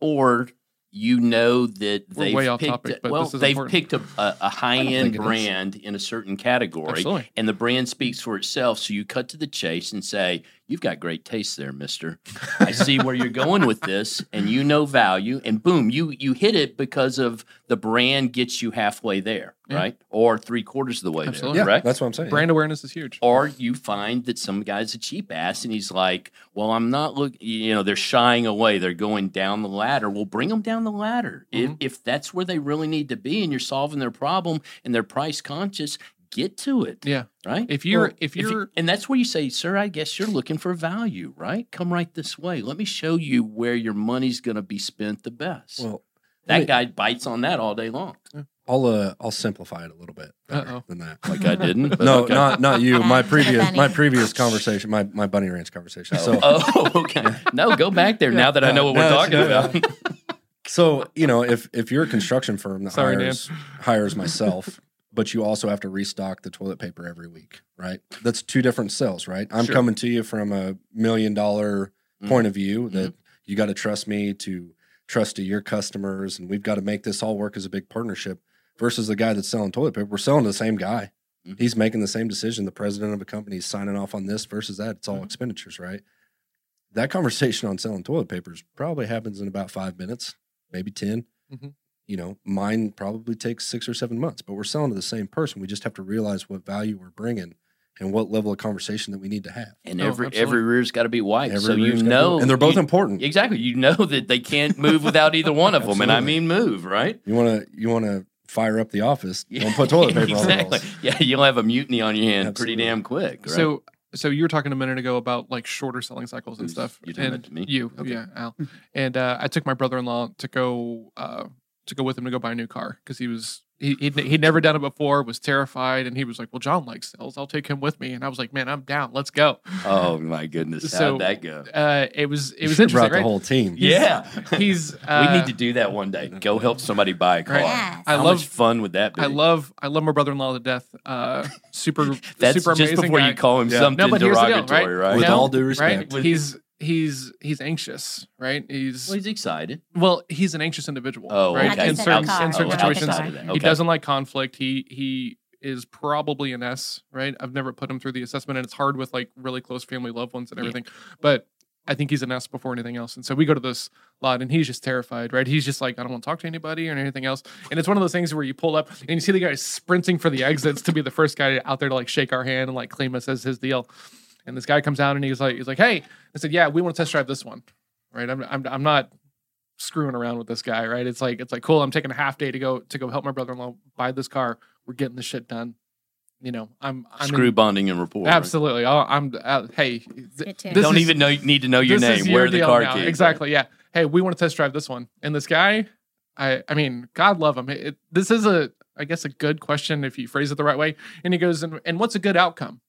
or you know that We're they've picked, topic, but well, this is they've important. picked a, a, high end brand in a certain category, Absolutely. and the brand speaks for itself. So you cut to the chase and say, "You've got great taste there, Mister. I see where you're going with this, and you know value." And boom, you you hit it because of the brand gets you halfway there, Yeah. right, or three quarters of the way Absolutely. there, yeah, right? that's what I'm saying. Brand awareness is huge. Or you find that some guy's a cheap ass and he's like, well, I'm not looking, you know, they're shying away. They're going down the ladder. Well, bring them down the ladder. If, mm-hmm. if that's where they really need to be and you're solving their problem and they're price conscious, get to it. Yeah. Right. If you're Well, if If you- you're and that's where you say, sir, I guess you're looking for value, right? Come right this way. Let me show you where your money's going to be spent the best. Well, that me- guy bites on that all day long. I'll uh, I'll simplify it a little bit better than that. Like I didn't. no, okay. not not you. My previous my previous conversation, my my bunny ranch conversation. So oh, okay. No, go back there now that I know what we're talking it's about. So you know, if if you're a construction firm that Sorry, Dan. hires hires myself, but you also have to restock the toilet paper every week, right? That's two different sales, right? I'm Sure. coming to you from a million dollar Mhm. point of view that you got to trust me to trust to your customers, and we've got to make this all work as a big partnership. Versus the guy that's selling toilet paper, we're selling to the same guy. Mhm. He's making the same decision. The president of a company is signing off on this versus that. It's all expenditures, right? That conversation on selling toilet papers probably happens in about five minutes, maybe 10 Mhm. You know, mine probably takes six or seven months, but we're selling to the same person. We just have to realize what value we're bringing and what level of conversation that we need to have. And Oh, every absolutely. every rear's got to be white, Every so you rear's be- know, and they're both you- important. Exactly, you know that they can't move without either one of them, and I mean move, right? You want to you want to fire up the office. Don't put toilet paper on the exactly. walls. Yeah, you'll have a mutiny on your hand pretty damn quick. Right? So so you were talking a minute ago about like shorter selling cycles and Who's- stuff. you talking and to me? You, Okay. yeah, Al. and uh, I took my brother-in-law to go uh, to go with him to go buy a new car because he was he he'd, he'd never done it before, was terrified, and he was like, "Well, John likes sales. I'll take him with me." And I was like, "Man, I'm down. Let's go." oh my goodness, So- how'd that go? Uh, it was it You was should've interesting, brought the right? whole team. Yeah, He's uh, we need to do that one day. Go help somebody buy a car. Right. Yes. I How love- much fun would that be? I love I love my brother-in-law to death. Uh, super That's super just amazing before guy. you call him Yeah. something No, but here's the deal, derogatory, right? right? With No, all due right? respect. He's he's he's anxious, right? He's Well, he's excited. well, he's an anxious individual. Oh, right? okay. In certain, Outside in certain of situations, of that. he doesn't like conflict. He he is probably an S, right? I've never put him through the assessment, and it's hard with like really close family loved ones and Yeah. everything. But I think he's an S before anything else. And so we go to this lot, and he's just terrified, right? He's just like, I don't want to talk to anybody or anything else. And it's one of those things where you pull up and you see the guy sprinting for the exits to be the first guy out there to like shake our hand and like claim us as his deal. And this guy comes out and he's like, he's like, hey, I said, yeah, we want to test drive this one, right? I'm, I'm, I'm not screwing around with this guy, right? It's like, it's like, cool. I'm taking a half day to go to go help my brother-in-law buy this car. We're getting this shit done. You know, I'm, I'm in- Screw bonding and rapport. absolutely. I'll, I'm, uh, hey, th- this Don't is- even know need to know your this is name. Where are the deal car now. keys? Exactly. Yeah. Hey, we want to test drive this one. And this guy, I, I mean, God love him. It, it- this is a, I guess, a good question if you phrase it the right way. And he goes, and, and what's a good outcome?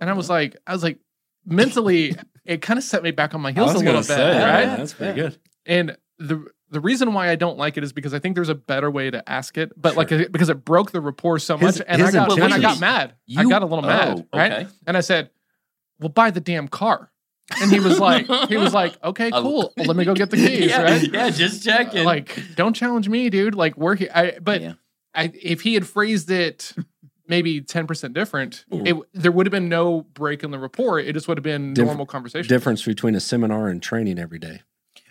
And I was like, I was like, mentally, it kind of set me back on my heels a little bit, say, right? yeah, that's pretty good. And the the reason why I don't like it is because I think there's a better way to ask it, but like uh, because it broke the rapport so His- much, and I his got and I got mad. I got a little mad, Oh, right? okay. And I said, "Well, buy the damn car." And he was like, "He was like, okay, cool. Well, let me go get the keys, yeah, right?" Yeah, just checking. Like, don't challenge me, dude. Like, we're here. I, but Yeah. I, if he had phrased it maybe ten percent different, it, there would have been no break in the rapport. It just would have been Diff- normal conversation. Difference between a seminar and training every day.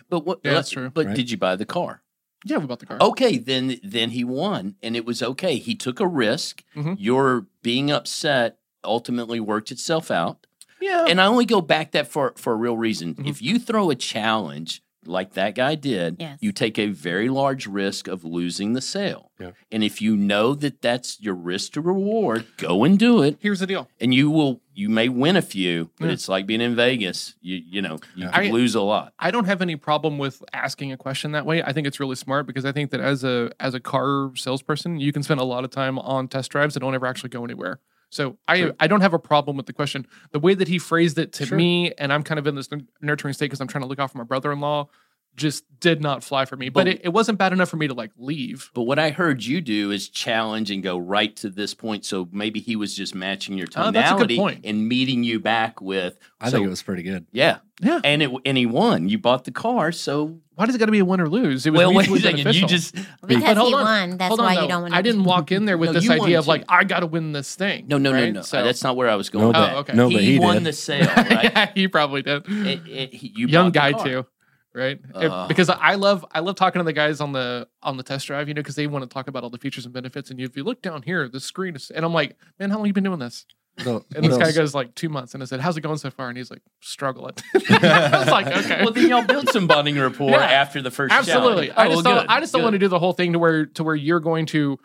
but what? Yeah, that's true. But Right. did you buy the car? Yeah, we bought the car. Okay, then then he won, and it was okay. He took a risk. Mhm. Your being upset ultimately worked itself out. yeah. And I only go back that for for a real reason. Mhm. If you throw a challenge like that guy did, Yes. you take a very large risk of losing the sale. Yeah. And if you know that that's your risk to reward, go and do it, Here's the deal. and you will. You may win a few, but Yeah. it's like being in Vegas. You you know you Yeah. could I- lose a lot. I don't have any problem with asking a question that way. I think it's really smart because I think that as a as a car salesperson, you can spend a lot of time on test drives that don't ever actually go anywhere. So I Sure. I don't have a problem with the question. The way that he phrased it to Sure. me, and I'm kind of in this nurturing state because I'm trying to look out for my brother-in-law, just did not fly for me. But, But- it, it wasn't bad enough for me to like leave. But what I heard you do is challenge and go right to this point. So maybe he was just matching your Oh, tonality that's a good point. and meeting you back with. I so, think it was pretty good. yeah, Yeah. and it and he won. You bought the car, so Why does it got to be a win or lose? It was well, wait a mutually second. You just Because But hold he on. won. That's Hold on, why though. you don't want to. I didn't walk in there with No, this idea wanted of like. I got to win this thing. no, no, right? no, no. So- That's not where I was going. No, with Oh, okay. No, he, but he won did. the sale, right? yeah, he probably did. It- it- he- you young guy too right If- Uh. because i love i love talking to the guys on the on the test drive you know because they want to talk about all the features and benefits and if you look down here the screen is and i'm like man how long you been doing this So, and this what guy goes like two months and i said how's it going so far and he's like struggling i was like okay Well, then y'all build some bonding rapport Yeah. after the first absolutely challenge. i Oh, just well, don't i just don't want to do the whole thing to where to where you're going to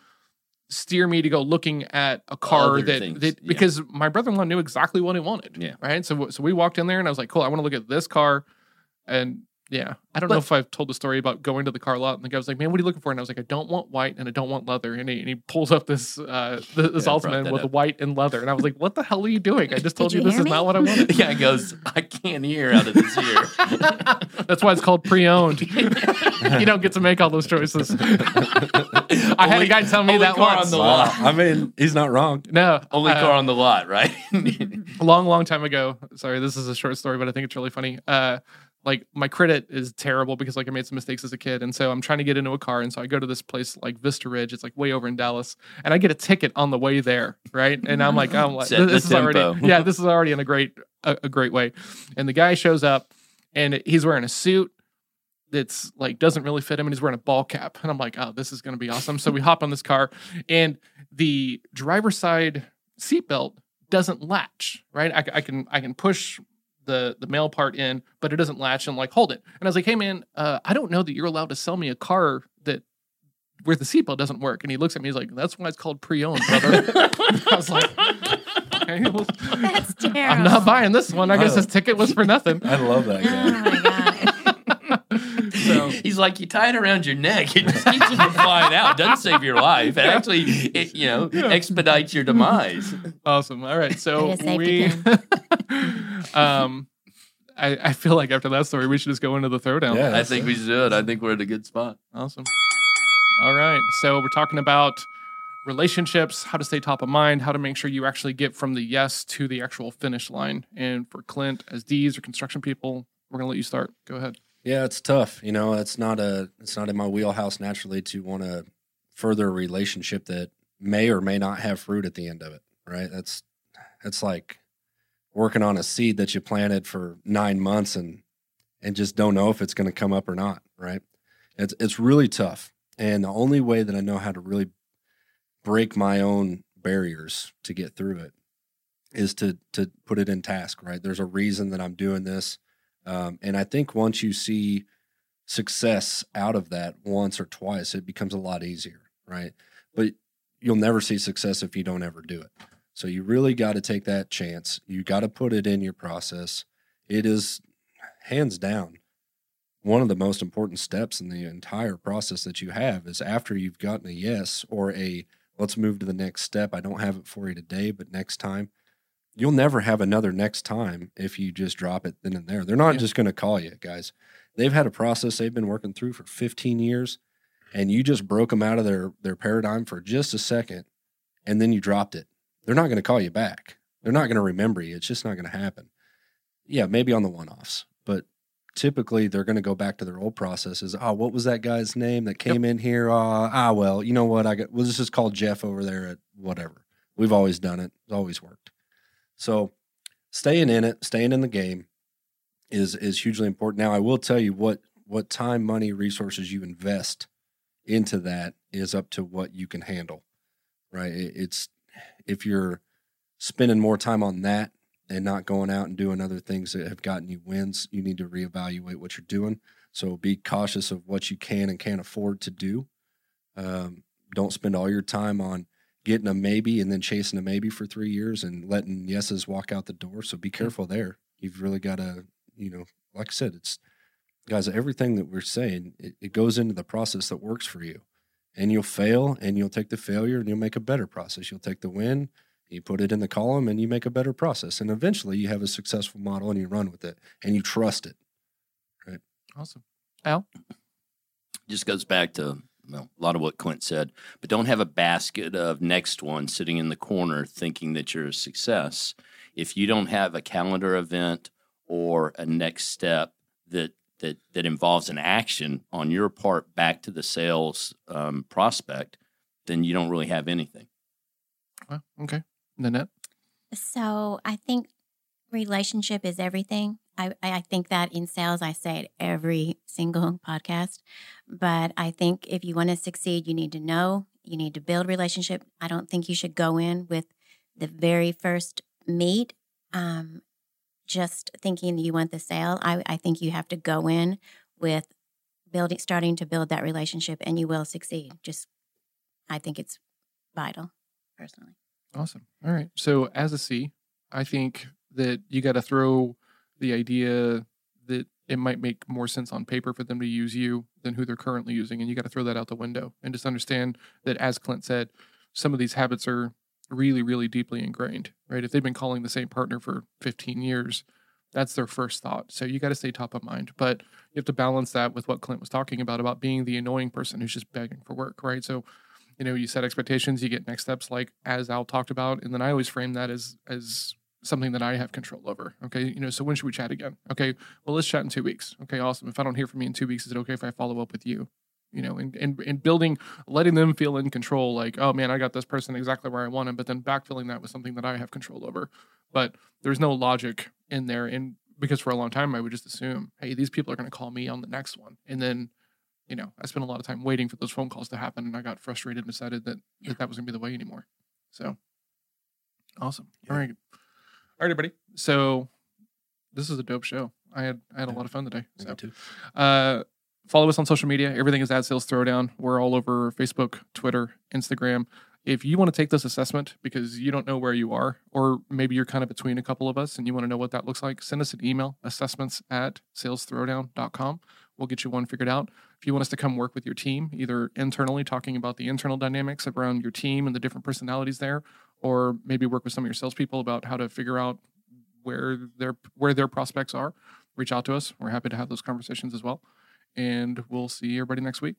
steer me to go looking at a car Other that, things, that yeah. because my brother-in-law knew exactly what he wanted Yeah. right so so we walked in there and i was like cool i want to look at this car and yeah i don't know if i've told the story about going to the car lot and the guy was like man what are you looking for and i was like i don't want white and i don't want leather and he, and he pulls up this uh th- this Yeah, I brought Altima that with up. white and leather and i was like what the hell are you doing i just Did told you, you this hear is me? not what i wanted Yeah, he goes. I can't hear out of this ear. that's why it's called pre-owned you don't get to make all those choices i had a Only- guy tell me only that car on once the Wow. lot. I mean, he's not wrong. no Only uh, car on the lot, right? a long, long time ago. Sorry, this is a short story, but I think it's really funny. Uh, like my credit is terrible because like I made some mistakes as a kid, and so I'm trying to get into a car, and so I go to this place like Vista Ridge. It's like way over in Dallas, and I get a ticket on the way there, right? And I'm like, I'm like, the this is already, yeah, this is already in a great, a, a great way. And the guy shows up, and he's wearing a suit that's like doesn't really fit him and he's wearing a ball cap and i'm like oh this is going to be awesome so we hop on this car and the driver's side seatbelt doesn't latch right I, I can i can push the the male part in but it doesn't latch and like hold it and i was like hey man uh, i don't know that you're allowed to sell me a car that where the seatbelt doesn't work and he looks at me he's like that's why it's called pre-owned brother i was like okay, well, That's terrible. i'm not buying this one i guess Oh. his ticket was for nothing I love that Oh guy. my god. So He's like, you tie it around your neck. It just keeps it from flying out. Doesn't save your life. It actually, it, you know, Yeah. expedites your demise. Awesome. All right. So It is safety we, um, I, I feel like after that story, we should just go into the throwdown. Yeah. I think we should. I think we're in a good spot. Awesome. All right. So we're talking about relationships, how to stay top of mind, how to make sure you actually get from the yes to the actual finish line. And for Clint, as D's or construction people, we're gonna let you start. Go ahead. Yeah, it's tough. You know, it's not a it's not in my wheelhouse naturally to want to further a relationship that may or may not have fruit at the end of it. Right? That's that's like working on a seed that you planted for nine months and and just don't know if it's going to come up or not. Right? It's it's really tough. And the only way that I know how to really break my own barriers to get through it is to to put it in task. Right? There's a reason that I'm doing this. Um, and I think once you see success out of that once or twice, it becomes a lot easier, right? But you'll never see success if you don't ever do it. So you really got to take that chance. You got to put it in your process. It is hands down one of the most important steps in the entire process that you have is after you've gotten a yes or a let's move to the next step. I don't have it for you today, but next time you'll never have another next time if you just drop it then and there. They're not Yeah. just going to call you, guys. they've had a process they've been working through for 15 years, and you just broke them out of their their paradigm for just a second, and then you dropped it. They're not going to call you back. They're not going to remember you. It's just not going to happen. Yeah, maybe on the one offs, but typically they're going to go back to their old processes. Oh, what was that guy's name that came in here? Uh, ah, well, you know what? I got. Well, this is called Jeff over there at whatever. We've always done it. It's always worked. So, staying in it, staying in the game, is is hugely important. Now, I will tell you what what time, money, resources you invest into that is up to what you can handle. Right? It's if you're spending more time on that and not going out and doing other things that have gotten you wins, you need to reevaluate what you're doing. So be cautious of what you can and can't afford to do. Um, don't spend all your time on getting a maybe and then chasing a maybe for three years and letting yeses walk out the door. So be mm. careful there. You've really got to, you know, like I said, it's guys, everything that we're saying, it, it goes into the process that works for you. And you'll fail and you'll take the failure and you'll make a better process. You'll take the win you put it in the column and you make a better process. And eventually you have a successful model and you run with it and you trust it. Right. Awesome. Al? Just goes back to well, a lot of what Clint said, but don't have a basket of next one sitting in the corner thinking that you're a success. If you don't have a calendar event or a next step that that that involves an action on your part back to the sales um, prospect, then you don't really have anything. Well, okay. Nanette? So I think relationship is everything. I, I think that in sales, I say it every single podcast. But I think if you want to succeed, you need to know, you need to build relationship. I don't think you should go in with the very first meet um, just thinking you want the sale. I, I think you have to go in with building, starting to build that relationship, and you will succeed. Just, I think it's vital, personally. Awesome. All right. So as a C, I think that you got to throw the idea that it might make more sense on paper for them to use you than who they're currently using. And you got to throw that out the window and just understand that, as Clint said, some of these habits are really, really deeply ingrained, right? If they've been calling the same partner for 15 years, that's their first thought. So you got to stay top of mind. But you have to balance that with what Clint was talking about, about being the annoying person who's just begging for work, right? So you know you set expectations you get next steps like as al talked about and then i always frame that as as something that i have control over okay you know so when should we chat again okay well let's chat in two weeks okay awesome if i don't hear from you in two weeks is it okay if i follow up with you you know and, and, and building letting them feel in control like oh man i got this person exactly where i want him but then backfilling that with something that i have control over but there's no logic in there and because for a long time i would just assume hey these people are going to call me on the next one and then you know, I spent a lot of time waiting for those phone calls to happen, and I got frustrated and decided that yeah. that, that was going to be the way anymore. So, awesome. Yeah. All right, all right, everybody. So, this is a dope show. I had I had a lot of fun today. So, uh, follow us on social media. Everything is at Sales Throwdown. We're all over Facebook, Twitter, Instagram. If you want to take this assessment because you don't know where you are, or maybe you're kind of between a couple of us and you want to know what that looks like, send us an email, assessments at salesthrowdown.com. We'll get you one figured out. If you want us to come work with your team, either internally talking about the internal dynamics around your team and the different personalities there, or maybe work with some of your salespeople about how to figure out where their where their prospects are, reach out to us. We're happy to have those conversations as well. And we'll see everybody next week.